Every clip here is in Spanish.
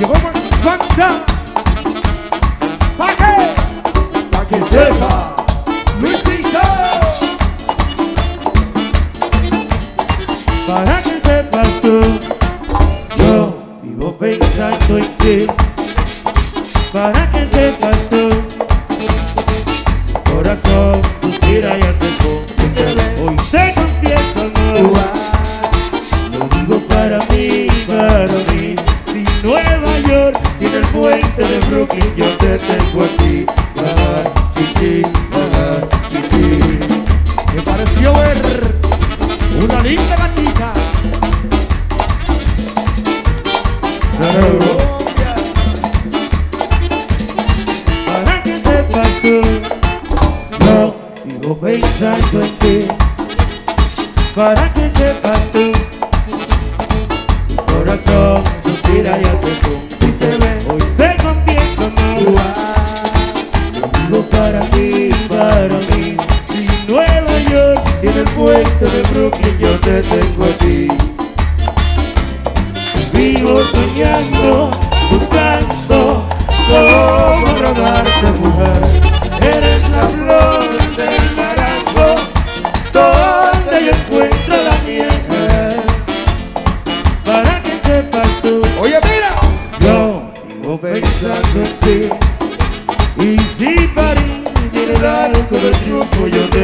llegó Max Banda. ¿Pa' qué? Pa' que sepa. Luisito. Para que sepas tú, yo vivo pensando en ti. Para que sepas tú, corazón suspira y hace pensando en ti. Para que sepas tú, corazón suspira y hace pum. Si te ve, hoy te confieso amor. Lo digo para mí, para mí. Si Nueva York tiene el puente de Brooklyn, yo te tengo a ti. Vivo soñando, buscando cómo robarte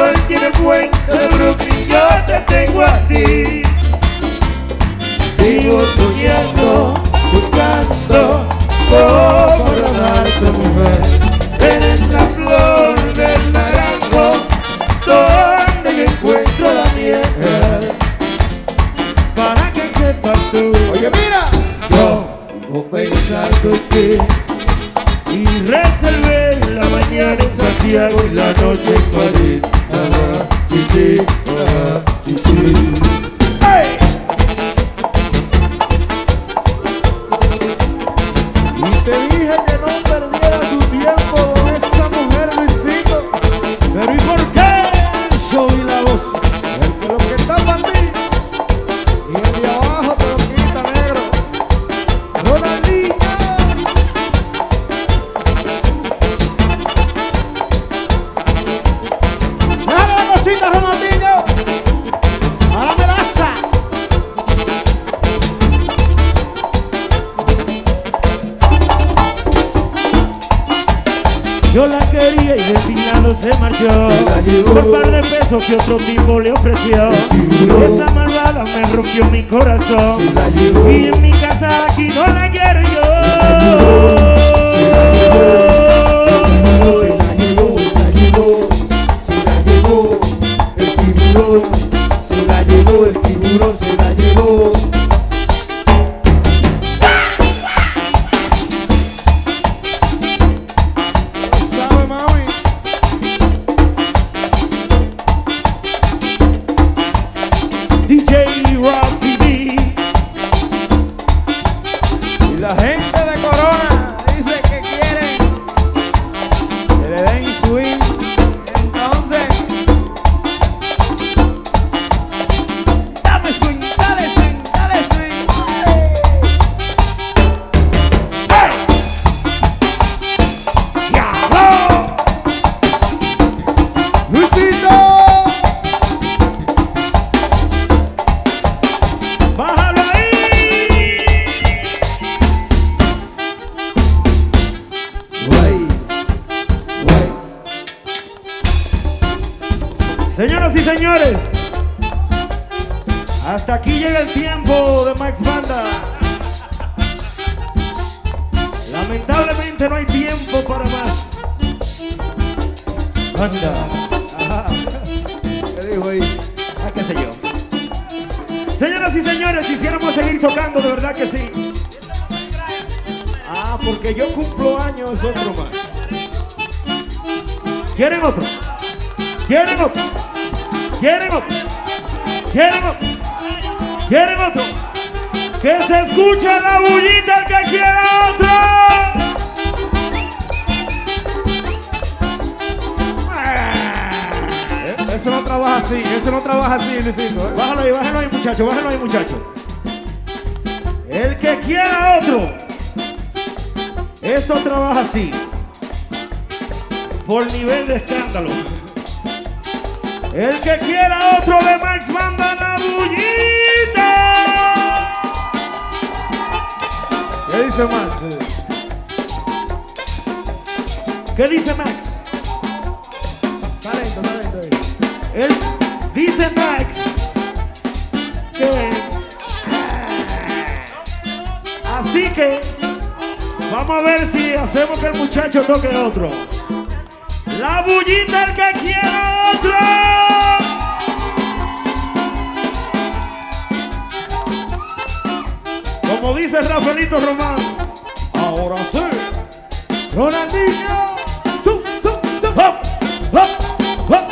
York tiene el puente de Brooklyn, yo te tengo a ti. Vivo soñando, buscando cómo robarte mujer. Eres la flor del naranjo, donde yo encuentro la miel. Para que sepas tú, Oye, mira. yo vivo pensando en ti. Y reservé la mañana en Santiago y la noche en París. Yo la quería y destinado se marchó llevó. Por par de pesos que otro tipo le ofreció. Esa malvada me rompió mi corazón Se. Y en mi casa aquí no la quiero yo señores Hasta aquí llega el tiempo de Max Banda Lamentablemente no hay tiempo para más Banda dijo ahí. Ah, qué sé yo. Señoras y señores, quisiéramos seguir tocando, de verdad que sí. Ah, porque yo cumplo años otro más. ¿Quieren otro? ¿Quieren otro? ¿Quieren otro? ¿Quieren otro? ¿Quieren otro? Que se escuche la bullita el que quiera otro. Eh, Eso no trabaja así, eso no trabaja así, Luisito. ¿eh? Bájalo ahí, bájalo ahí, muchacho, bájalo ahí, muchacho. El que quiera otro. Esto trabaja así. Por nivel de escándalo. El que quiera otro de Max manda la bullita. ¿Qué dice Max? ¿Qué dice Max? Talento, talento ahí. Él dice Max que así que vamos a ver si hacemos que el muchacho toque otro. La bullita el que quiera otro. Como dice Rafaelito Román, ahora sí. Ronaldinho. Su, su, su. ¡Hop! ¡Hop! ¡Hop!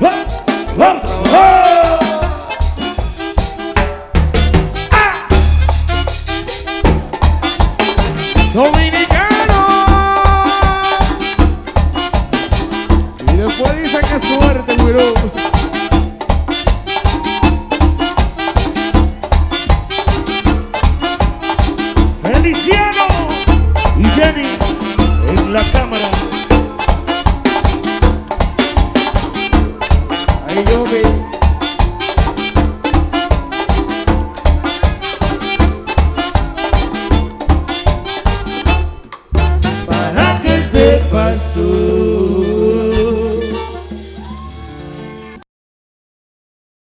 ¡Hop! ¡Hop! ¡Hop! Dominicano. Que suerte, Guirú.